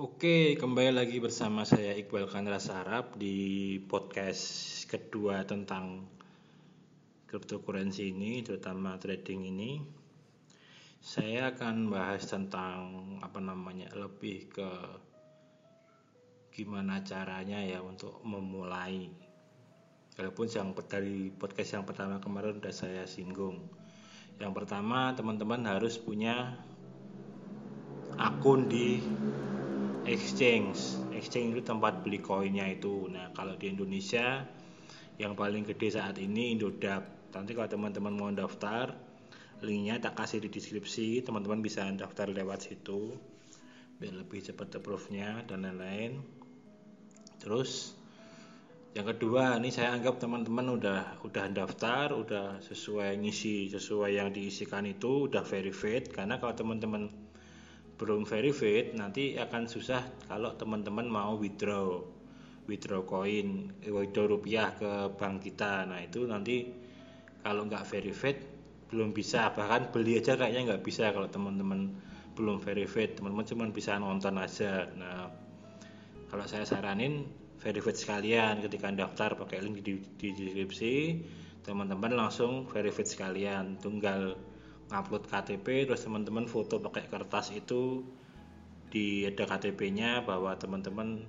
Oke, kembali lagi bersama saya Iqbal Kandra Sarap di podcast kedua tentang cryptocurrency ini, terutama trading ini. Saya akan bahas tentang apa namanya lebih ke gimana caranya ya untuk memulai. Walaupun yang dari podcast yang pertama kemarin sudah saya singgung. Yang pertama, teman-teman harus punya akun di exchange. Exchange itu tempat beli koinnya itu. Nah, kalau di Indonesia yang paling gede saat ini Indodap. Nanti kalau teman-teman mau daftar, linknya tak kasih di deskripsi, teman-teman bisa daftar lewat situ biar lebih cepat approve-nya dan lain-lain. Terus yang kedua, ini saya anggap teman-teman udah udah daftar, udah sesuai ngisi sesuai yang diisikan itu, udah verified karena kalau teman-teman belum verified nanti akan susah kalau teman-teman mau withdraw withdraw koin withdraw rupiah ke bank kita. Nah itu nanti kalau nggak verified belum bisa. Bahkan beli aja kayaknya nggak bisa kalau teman-teman belum verified teman-teman cuma bisa nonton aja. Nah kalau saya saranin verified sekalian. Ketika daftar pakai link di, di deskripsi. Teman-teman langsung verified sekalian. Tunggal ngupload KTP terus teman-teman foto pakai kertas itu di ada KTP-nya bahwa teman-teman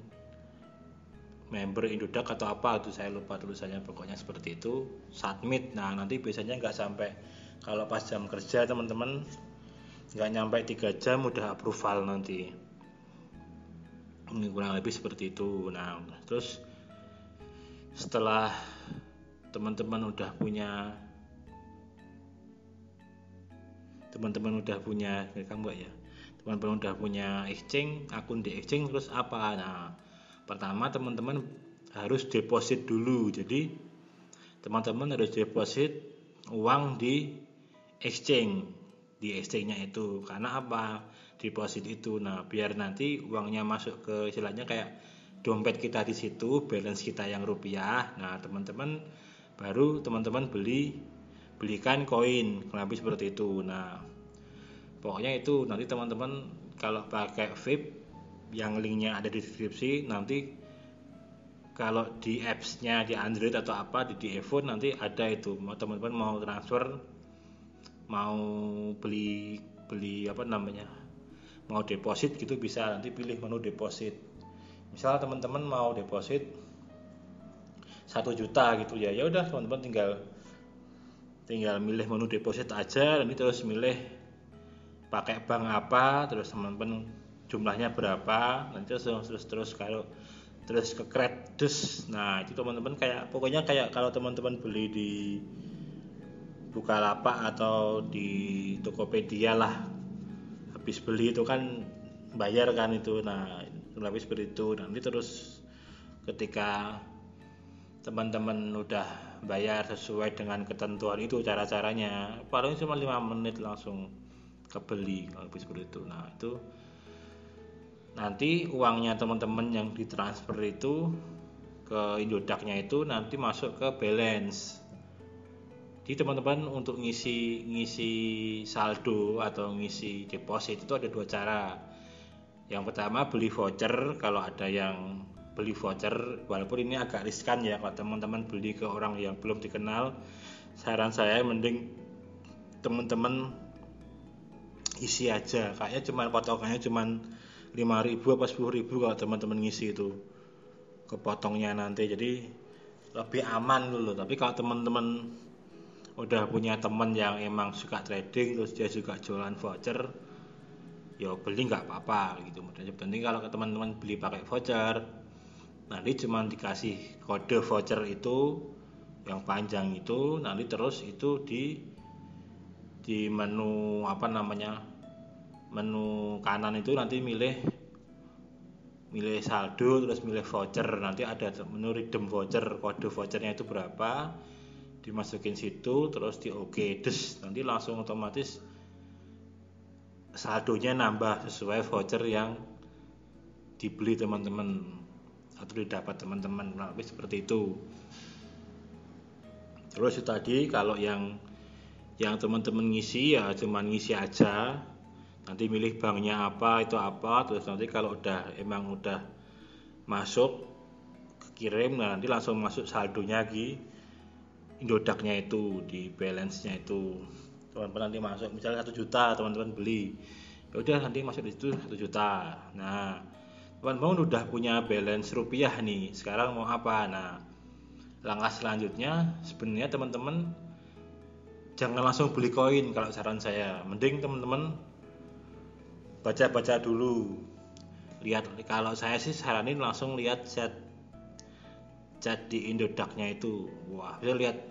member Indodax atau apa itu saya lupa tulisannya pokoknya seperti itu submit. Nah nanti biasanya nggak sampai kalau pas jam kerja teman-teman nggak nyampe tiga jam udah approval nanti. Kurang lebih seperti itu. Nah terus setelah teman-teman udah punya teman-teman udah punya kamu ya? Teman-teman udah punya exchange akun di exchange terus apa? Nah pertama teman-teman harus deposit dulu. Jadi teman-teman harus deposit uang di exchange di exchange-nya itu. Karena apa? Deposit itu. Nah biar nanti uangnya masuk ke istilahnya kayak dompet kita di situ balance kita yang rupiah. Nah teman-teman baru teman-teman beli belikan koin lebih seperti itu. Nah pokoknya itu nanti teman-teman kalau pakai VIP yang linknya ada di deskripsi nanti kalau di apps-nya di Android atau apa di, di iPhone nanti ada itu. Mau teman-teman mau transfer mau beli beli apa namanya mau deposit gitu bisa. Nanti pilih menu deposit. Misal teman-teman mau deposit satu juta gitu ya ya udah teman-teman tinggal tinggal milih menu deposit aja nanti terus milih pakai bank apa terus teman-teman jumlahnya berapa nanti terus terus terus kalau terus ke kredus. Nah itu teman-teman kayak pokoknya kayak kalau teman-teman beli di Bukalapak atau di Tokopedia lah. Habis beli itu kan bayar kan itu. Nah lebih seperti itu. Nanti terus ketika teman-teman udah bayar sesuai dengan ketentuan itu cara-caranya. Paling cuma lima menit langsung kebeli kalau seperti itu. Nah itu nanti uangnya teman-teman yang ditransfer itu ke Indodaknya itu nanti masuk ke balance. Jadi teman-teman untuk ngisi ngisi saldo atau ngisi deposit itu ada dua cara. Yang pertama beli voucher kalau ada yang beli voucher. Walaupun ini agak riskan ya kalau teman-teman beli ke orang yang belum dikenal saran saya mending teman-teman isi aja. Kayaknya cuman potongannya cuman 5000 apa 10000 kalau teman-teman ngisi itu kepotongnya nanti. Jadi lebih aman dulu. Tapi kalau teman-teman udah punya teman yang emang suka trading terus dia juga jualan voucher ya beli nggak apa-apa gitu. Mudah penting kalau teman-teman beli pakai voucher nanti cuma dikasih kode voucher itu yang panjang itu nanti terus itu di di menu apa namanya menu kanan itu nanti milih milih saldo terus milih voucher nanti ada menu redeem voucher kode vouchernya itu berapa dimasukin situ terus di oke OK. des nanti langsung otomatis saldonya nambah sesuai voucher yang dibeli teman-teman atau didapat teman-teman lebih seperti itu. Terus itu tadi kalau yang yang teman-teman ngisi ya cuman ngisi aja. Nanti milih banknya apa itu apa terus nanti kalau udah emang udah masuk kirim nah nanti langsung masuk saldonya lagi. Indodaknya itu di balance nya itu. Teman-teman nanti masuk misalnya satu juta teman-teman beli. Ya udah nanti masuk di situ satu juta. Nah teman-teman udah punya balance rupiah nih. Sekarang mau apa? Nah langkah selanjutnya sebenarnya teman-teman jangan langsung beli koin kalau saran saya. Mending teman-teman baca-baca dulu. Lihat kalau saya sih saranin langsung lihat chat chat di Indodaknya itu. Wah bisa lihat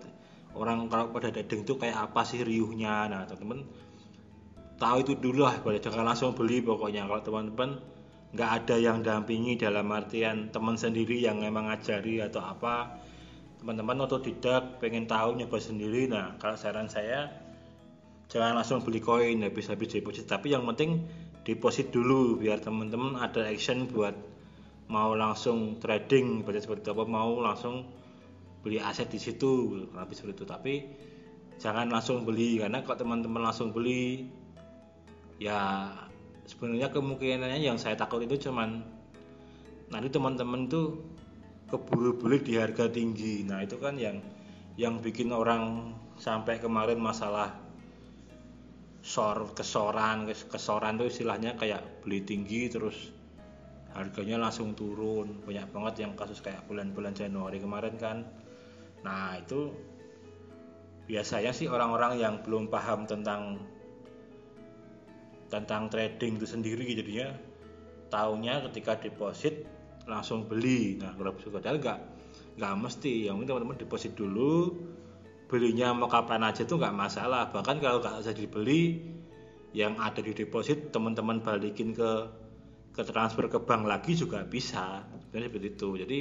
orang kalau pada dadeng itu kayak apa sih riuhnya. Nah teman-teman tahu itu dulu lah jangan langsung beli pokoknya. Kalau teman-teman nggak ada yang dampingi dalam artian teman sendiri yang memang ngajari atau apa. Teman-teman otodidak pengen tahu nyoba sendiri. Nah kalau saran saya jangan langsung beli koin habis-habis deposit. Tapi yang penting deposit dulu biar teman-teman ada action buat mau langsung trading baca seperti apa mau langsung beli aset di situ habis seperti itu. Tapi jangan langsung beli karena kalau teman-teman langsung beli ya sebenarnya kemungkinannya yang saya takut itu cuman nanti teman-teman tuh keburu beli di harga tinggi. Nah itu kan yang yang bikin orang sampai kemarin masalah sor kesoran kesoran tuh istilahnya kayak beli tinggi terus harganya langsung turun. Banyak banget yang kasus kayak bulan-bulan Januari kemarin kan. Nah itu biasanya sih orang-orang yang belum paham tentang tentang trading itu sendiri jadinya tahunya ketika deposit langsung beli. Nah kalau padahal nggak nggak mesti. Yang penting teman-teman deposit dulu belinya mau kapan aja tuh nggak masalah. Bahkan kalau nggak usah dibeli yang ada di deposit teman-teman balikin ke ke transfer ke bank lagi juga bisa. Jadi seperti itu. Jadi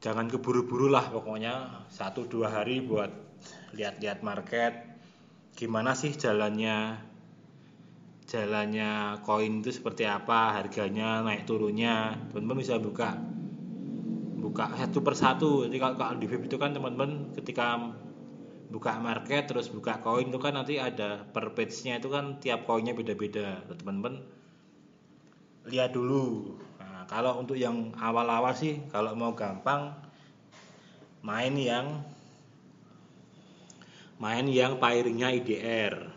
jangan keburu-buru lah pokoknya satu dua hari buat lihat-lihat market. Gimana sih jalannya jalannya koin itu seperti apa harganya naik turunnya. Teman-teman bisa buka buka satu persatu. Jadi kalau, kalau di VIP itu kan teman-teman ketika buka market terus buka koin itu kan nanti ada per page-nya itu kan tiap koinnya beda-beda. Teman-teman lihat dulu. Nah, kalau untuk yang awal-awal sih kalau mau gampang main yang main yang pairingnya IDR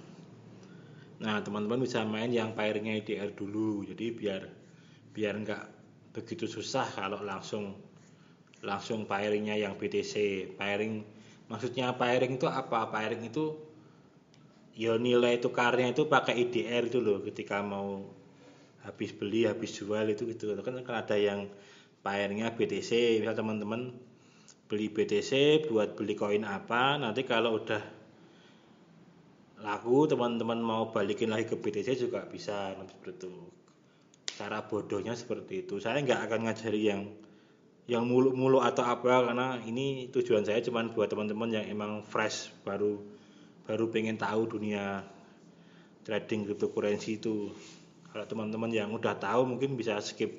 Nah teman-teman bisa main yang pairingnya IDR dulu, jadi biar biar nggak begitu susah kalau langsung langsung pairingnya yang BTC. Pairing maksudnya pairing itu apa? Pairing itu ya nilai tukarnya itu pakai IDR itu loh ketika mau habis beli habis jual itu gitu kan kan ada yang pairingnya BTC misal teman-teman beli BTC buat beli koin apa nanti kalau udah laku teman-teman mau balikin lagi ke BTC juga bisa seperti itu. Cara bodohnya seperti itu. Saya nggak akan ngajari yang yang mulu-mulu atau apa karena ini tujuan saya cuma buat teman-teman yang emang fresh baru baru pengen tahu dunia trading cryptocurrency itu. Kalau teman-teman yang udah tahu mungkin bisa skip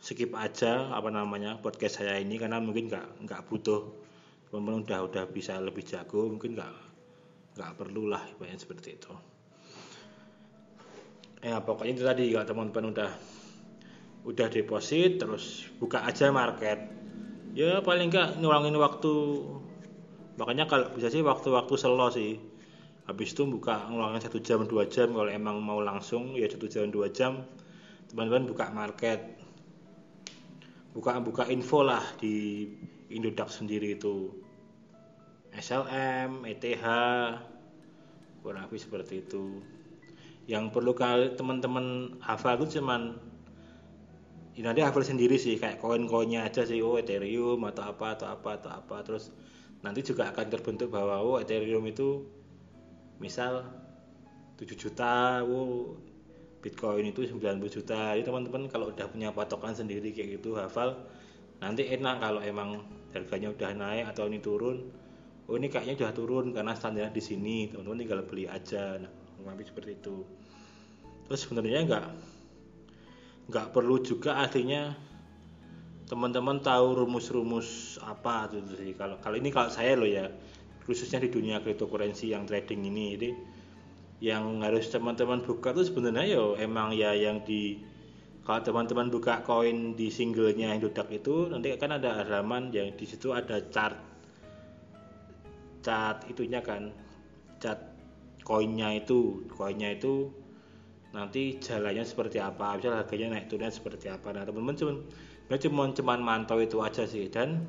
skip aja apa namanya podcast saya ini karena mungkin nggak nggak butuh. Teman-teman udah udah bisa lebih jago mungkin nggak nggak perlu lah banyak seperti itu. Ya pokoknya itu tadi kalau teman-teman udah udah deposit terus buka aja market. Ya paling nggak ngurangin waktu. Makanya kalau bisa sih waktu-waktu selo sih. Habis itu buka ngurangin satu jam dua jam. Kalau emang mau langsung ya satu jam dua jam. Teman-teman buka market. Buka buka info lah di Indodax sendiri itu SLM, ETH, kurang lebih seperti itu. Yang perlu teman-teman hafal itu cuman ya nanti hafal sendiri sih kayak koin-koinnya aja sih oh Ethereum atau apa atau apa atau apa. Terus nanti juga akan terbentuk bahwa oh Ethereum itu misal 7 juta oh Bitcoin itu 90 juta. Jadi teman-teman kalau udah punya patokan sendiri kayak gitu hafal nanti enak kalau emang harganya udah naik atau ini turun oh ini kayaknya udah turun karena standar di sini teman-teman tinggal beli aja. Nah lebih seperti itu. Terus sebenarnya nggak nggak perlu juga artinya teman-teman tahu rumus-rumus apa gitu sih. Kalau kalau ini kalau saya loh ya khususnya di dunia cryptocurrency yang trading ini jadi yang harus teman-teman buka tuh sebenarnya yo emang ya yang di kalau teman-teman buka koin di singlenya Indodax itu nanti akan ada halaman yang di situ ada chart chart itunya kan chart koinnya itu koinnya itu nanti jalannya seperti apa misal harganya naik turunnya seperti apa. Nah teman-teman cuman cuma cuman mantau itu aja sih. Dan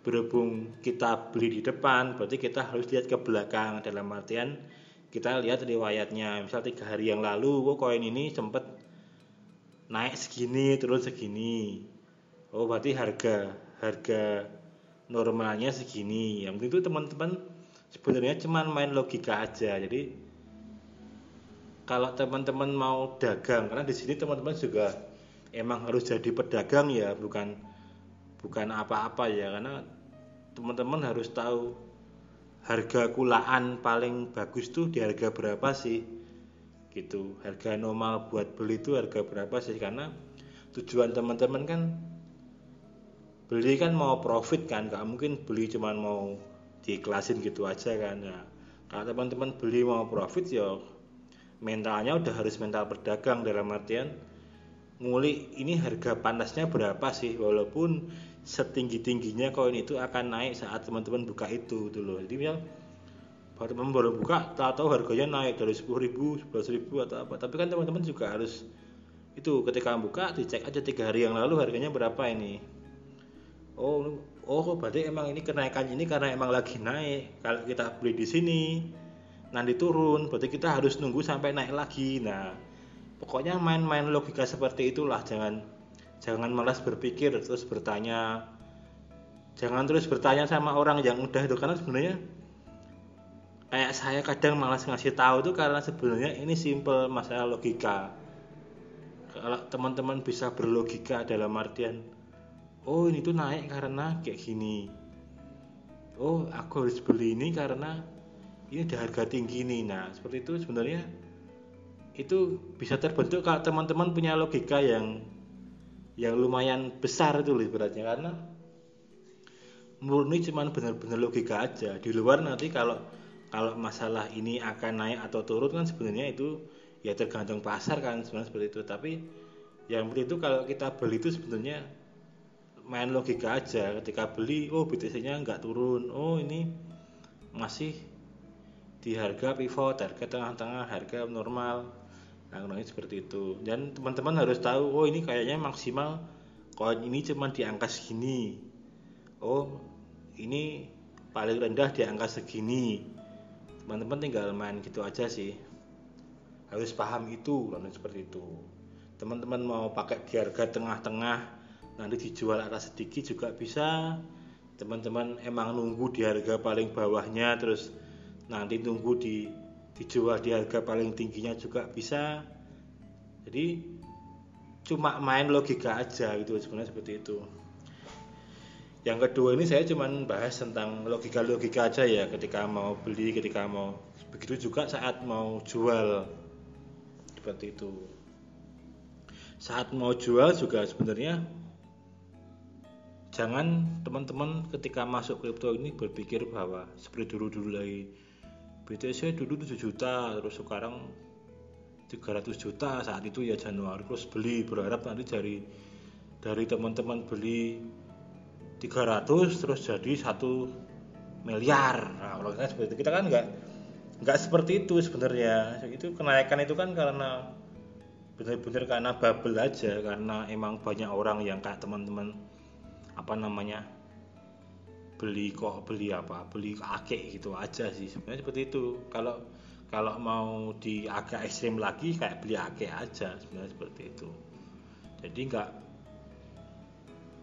berhubung kita beli di depan berarti kita harus lihat ke belakang. Dalam artian kita lihat riwayatnya. Misal tiga hari yang lalu oh koin ini sempat naik segini turun segini. Oh berarti harga harga normalnya segini. Yang itu teman-teman sebenarnya cuma main logika aja. Jadi kalau teman-teman mau dagang karena di sini teman-teman juga emang harus jadi pedagang ya bukan bukan apa-apa ya karena teman-teman harus tahu harga kulaan paling bagus tuh di harga berapa sih gitu. Harga normal buat beli itu harga berapa sih? Karena tujuan teman-teman kan beli kan mau profit kan gak mungkin beli cuman mau diiklasin gitu aja kan ya. Kalau teman-teman beli mau profit ya mentalnya udah harus mental berdagang dalam artian ngulik ini harga panasnya berapa sih walaupun setinggi tingginya koin itu akan naik saat teman-teman buka itu dulu jadi misal baru teman baru buka tahu tahu harganya naik dari sepuluh ribu sebelas ribu atau apa. Tapi kan teman-teman juga harus itu ketika buka dicek aja tiga hari yang lalu harganya berapa ini oh oh berarti emang ini kenaikan ini karena emang lagi naik. Kalau kita beli di sini nanti turun berarti kita harus nunggu sampai naik lagi. Nah pokoknya main-main logika seperti itulah. Jangan jangan malas berpikir terus bertanya. Jangan terus bertanya sama orang yang udah itu. Karena sebenarnya kayak saya kadang malas ngasih tahu tuh karena sebenarnya ini simple masalah logika. Kalau teman-teman bisa berlogika dalam artian oh ini tuh naik karena kayak gini. Oh aku harus beli ini karena ini udah harga tinggi nih. Nah seperti itu sebenarnya itu bisa terbentuk kalau teman-teman punya logika yang yang lumayan besar itu loh beratnya karena murni cuman benar-benar logika aja. Di luar nanti kalau kalau masalah ini akan naik atau turun kan sebenarnya itu ya tergantung pasar kan sebenarnya seperti itu. Tapi yang seperti itu kalau kita beli itu sebenarnya main logika aja. Ketika beli oh BTC-nya nggak turun. Oh ini masih di harga pivot harga tengah-tengah harga normal. Nah kurangnya seperti itu. Dan teman-teman harus tahu oh ini kayaknya maksimal koin ini cuma di angka segini. Oh ini paling rendah di angka segini. Teman-teman tinggal main gitu aja sih. Harus paham itu kurangnya seperti itu. Teman-teman mau pakai di harga tengah-tengah nanti dijual atas sedikit juga bisa. Teman-teman emang nunggu di harga paling bawahnya terus nanti nunggu di dijual di harga paling tingginya juga bisa. Jadi cuma main logika aja gitu sebenarnya seperti itu. Yang kedua ini saya cuma bahas tentang logika-logika aja ya ketika mau beli ketika mau. Begitu juga saat mau jual. Seperti itu. Saat mau jual juga sebenarnya jangan teman-teman ketika masuk kripto ini berpikir bahwa seperti dulu-dulu lagi. BTC dulu 7 juta terus sekarang 300 juta. Saat itu ya Januari terus beli. Berharap nanti dari dari teman-teman beli 300 terus jadi satu miliar. Nah kalau kita seperti itu kita kan nggak nggak seperti itu sebenarnya. Itu kenaikan itu kan karena benar-benar karena bubble aja karena emang banyak orang yang kayak teman-teman apa namanya beli kok beli apa beli akek gitu aja sih. Sebenarnya seperti itu. Kalau kalau mau di agak ekstrim lagi kayak beli akek aja sebenarnya seperti itu. Jadi nggak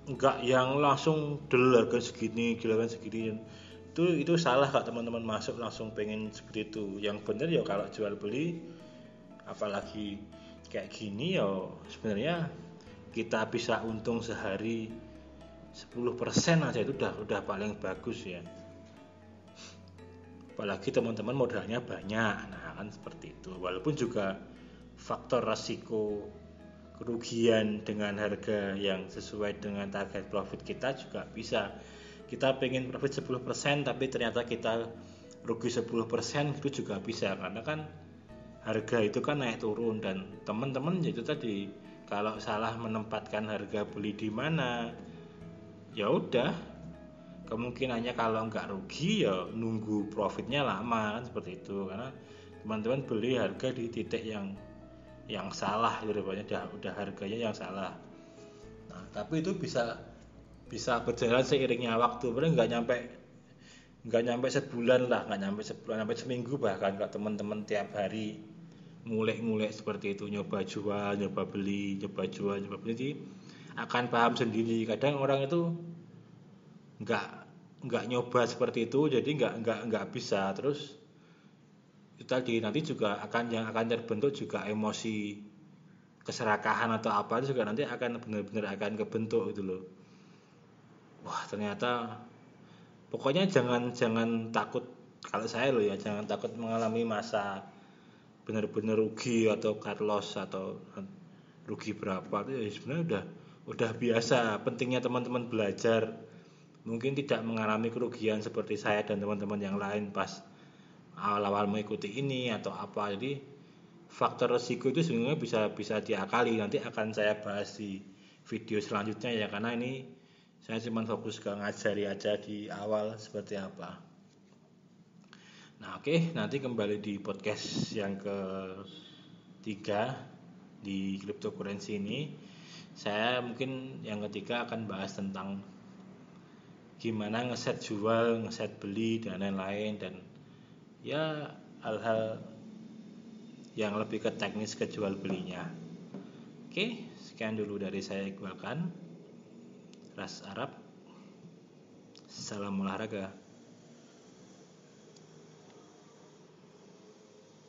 nggak yang langsung harga segini gila segini. Itu itu salah kak teman-teman masuk langsung pengen seperti itu. Yang benar ya kalau jual beli apalagi kayak gini ya sebenarnya kita bisa untung sehari 10% aja itu udah udah paling bagus ya. Apalagi teman-teman modalnya banyak. Nah kan seperti itu. Walaupun juga faktor resiko kerugian dengan harga yang sesuai dengan target profit kita juga bisa. Kita pengen profit 10% tapi ternyata kita rugi 10% itu juga bisa. Karena kan harga itu kan naik turun dan teman-teman itu tadi kalau salah menempatkan harga beli di mana ya udah. Kemungkinannya kalau nggak rugi ya nunggu profitnya lama kan seperti itu. Karena teman-teman beli harga di titik yang yang salah gitu. Banyak udah udah harganya yang salah. Nah tapi itu bisa bisa berjalan seiringnya waktu. Paling nggak nyampe nggak nyampe sebulan lah nggak nyampe sebulan sampai seminggu bahkan kalau teman-teman tiap hari mulai-mulai seperti itu nyoba jual nyoba beli nyoba jual nyoba beli akan paham sendiri. Kadang orang itu nggak nggak nyoba seperti itu jadi nggak nggak nggak bisa. Terus itu tadi nanti juga akan yang akan terbentuk juga emosi keserakahan atau apa itu juga nanti akan benar-benar akan kebentuk gitu loh. Wah ternyata pokoknya jangan jangan takut kalau saya loh ya jangan takut mengalami masa benar-benar rugi atau cut loss atau rugi berapa. Itu ya sebenarnya udah udah biasa pentingnya teman-teman belajar. Mungkin tidak mengalami kerugian seperti saya dan teman-teman yang lain pas awal-awal mengikuti ini atau apa. Jadi faktor resiko itu sebenarnya bisa bisa diakali. Nanti akan saya bahas di video selanjutnya ya karena ini saya cuma fokus ke ngajari aja di awal seperti apa. Nah oke okay, nanti kembali di podcast yang ketiga di cryptocurrency ini saya mungkin yang ketiga akan bahas tentang gimana ngeset jual, ngeset beli dan lain-lain. Dan ya hal-hal yang lebih ke teknis ke jual belinya. Oke, sekian dulu dari saya Iqbal Ras Arab. Salam olahraga